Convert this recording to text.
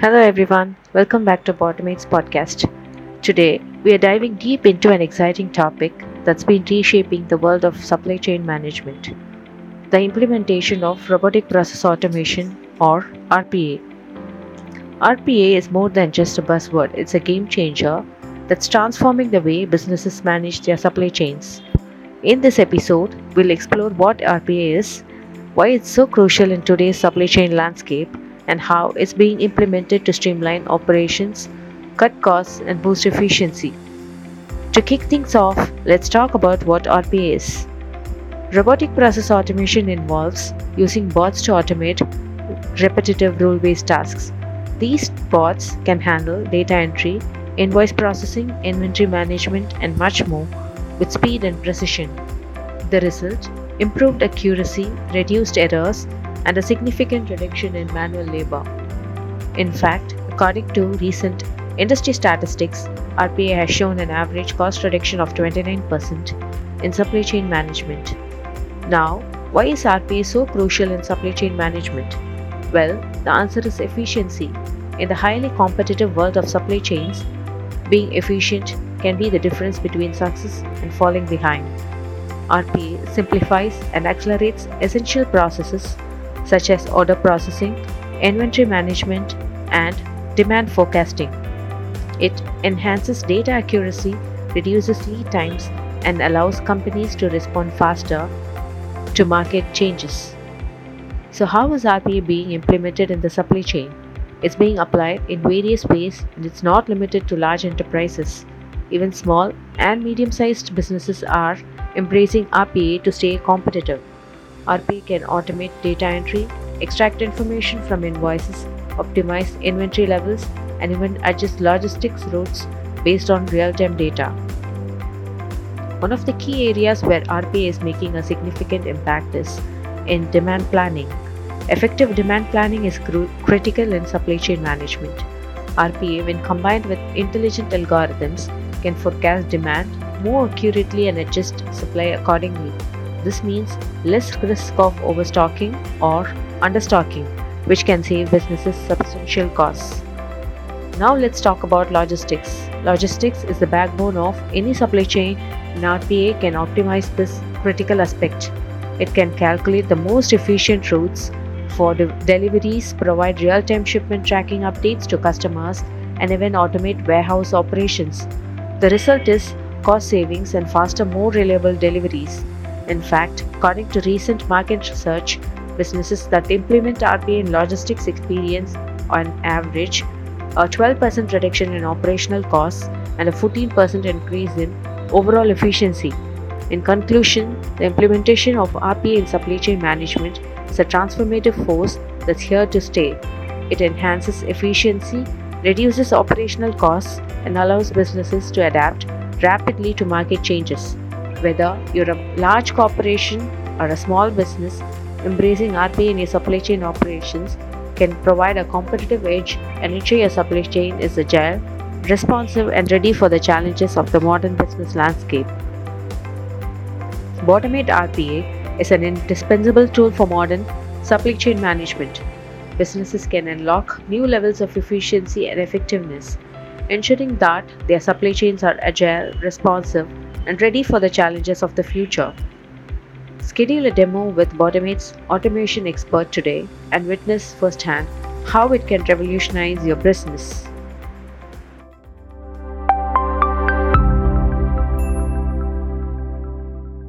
Hello, everyone. Welcome back to Bautomate's podcast. Today, we are diving deep into an exciting topic that's been reshaping the world of supply chain management the implementation of robotic process automation or RPA. RPA is more than just a buzzword, it's a game changer that's transforming the way businesses manage their supply chains. In this episode, we'll explore what RPA is, why it's so crucial in today's supply chain landscape, and how it's being implemented to streamline operations, cut costs, and boost efficiency. To kick things off, let's talk about what RPA is. Robotic process automation involves using bots to automate repetitive rule based tasks. These bots can handle data entry, invoice processing, inventory management, and much more with speed and precision. The result improved accuracy, reduced errors, and a significant reduction in manual labor. In fact, according to recent industry statistics, RPA has shown an average cost reduction of 29% in supply chain management. Now, why is RPA so crucial in supply chain management? Well, the answer is efficiency. In the highly competitive world of supply chains, being efficient can be the difference between success and falling behind. RPA simplifies and accelerates essential processes such as order processing, inventory management, and demand forecasting. It enhances data accuracy, reduces lead times, and allows companies to respond faster to market changes. So, how is RPA being implemented in the supply chain? It's being applied in various ways and it's not limited to large enterprises. Even small and medium sized businesses are embracing RPA to stay competitive. RPA can automate data entry, extract information from invoices, optimize inventory levels, and even adjust logistics routes based on real time data. One of the key areas where RPA is making a significant impact is in demand planning. Effective demand planning is critical in supply chain management. RPA, when combined with intelligent algorithms, can forecast demand more accurately and adjust supply accordingly. This means less risk of overstocking or understocking, which can save businesses substantial costs. Now let's talk about logistics. Logistics is the backbone of any supply chain and RPA can optimize this critical aspect. It can calculate the most efficient routes for de- deliveries, provide real-time shipment tracking updates to customers, and even automate warehouse operations. The result is cost savings and faster, more reliable deliveries. In fact, according to recent market research, businesses that implement RPA in logistics experience on average a 12% reduction in operational costs and a 14% increase in overall efficiency. In conclusion, the implementation of RPA in supply chain management is a transformative force that's here to stay. It enhances efficiency, reduces operational costs, and allows businesses to adapt rapidly to market changes. Whether you're a large corporation or a small business, embracing RPA in your supply chain operations can provide a competitive edge and ensure your supply chain is agile, responsive, and ready for the challenges of the modern business landscape. Bautomate RPA is an indispensable tool for modern supply chain management. Businesses can unlock new levels of efficiency and effectiveness, ensuring that their supply chains are agile, responsive, and ready for the challenges of the future. Schedule a demo with Bautomate's automation expert today and witness firsthand how it can revolutionize your business.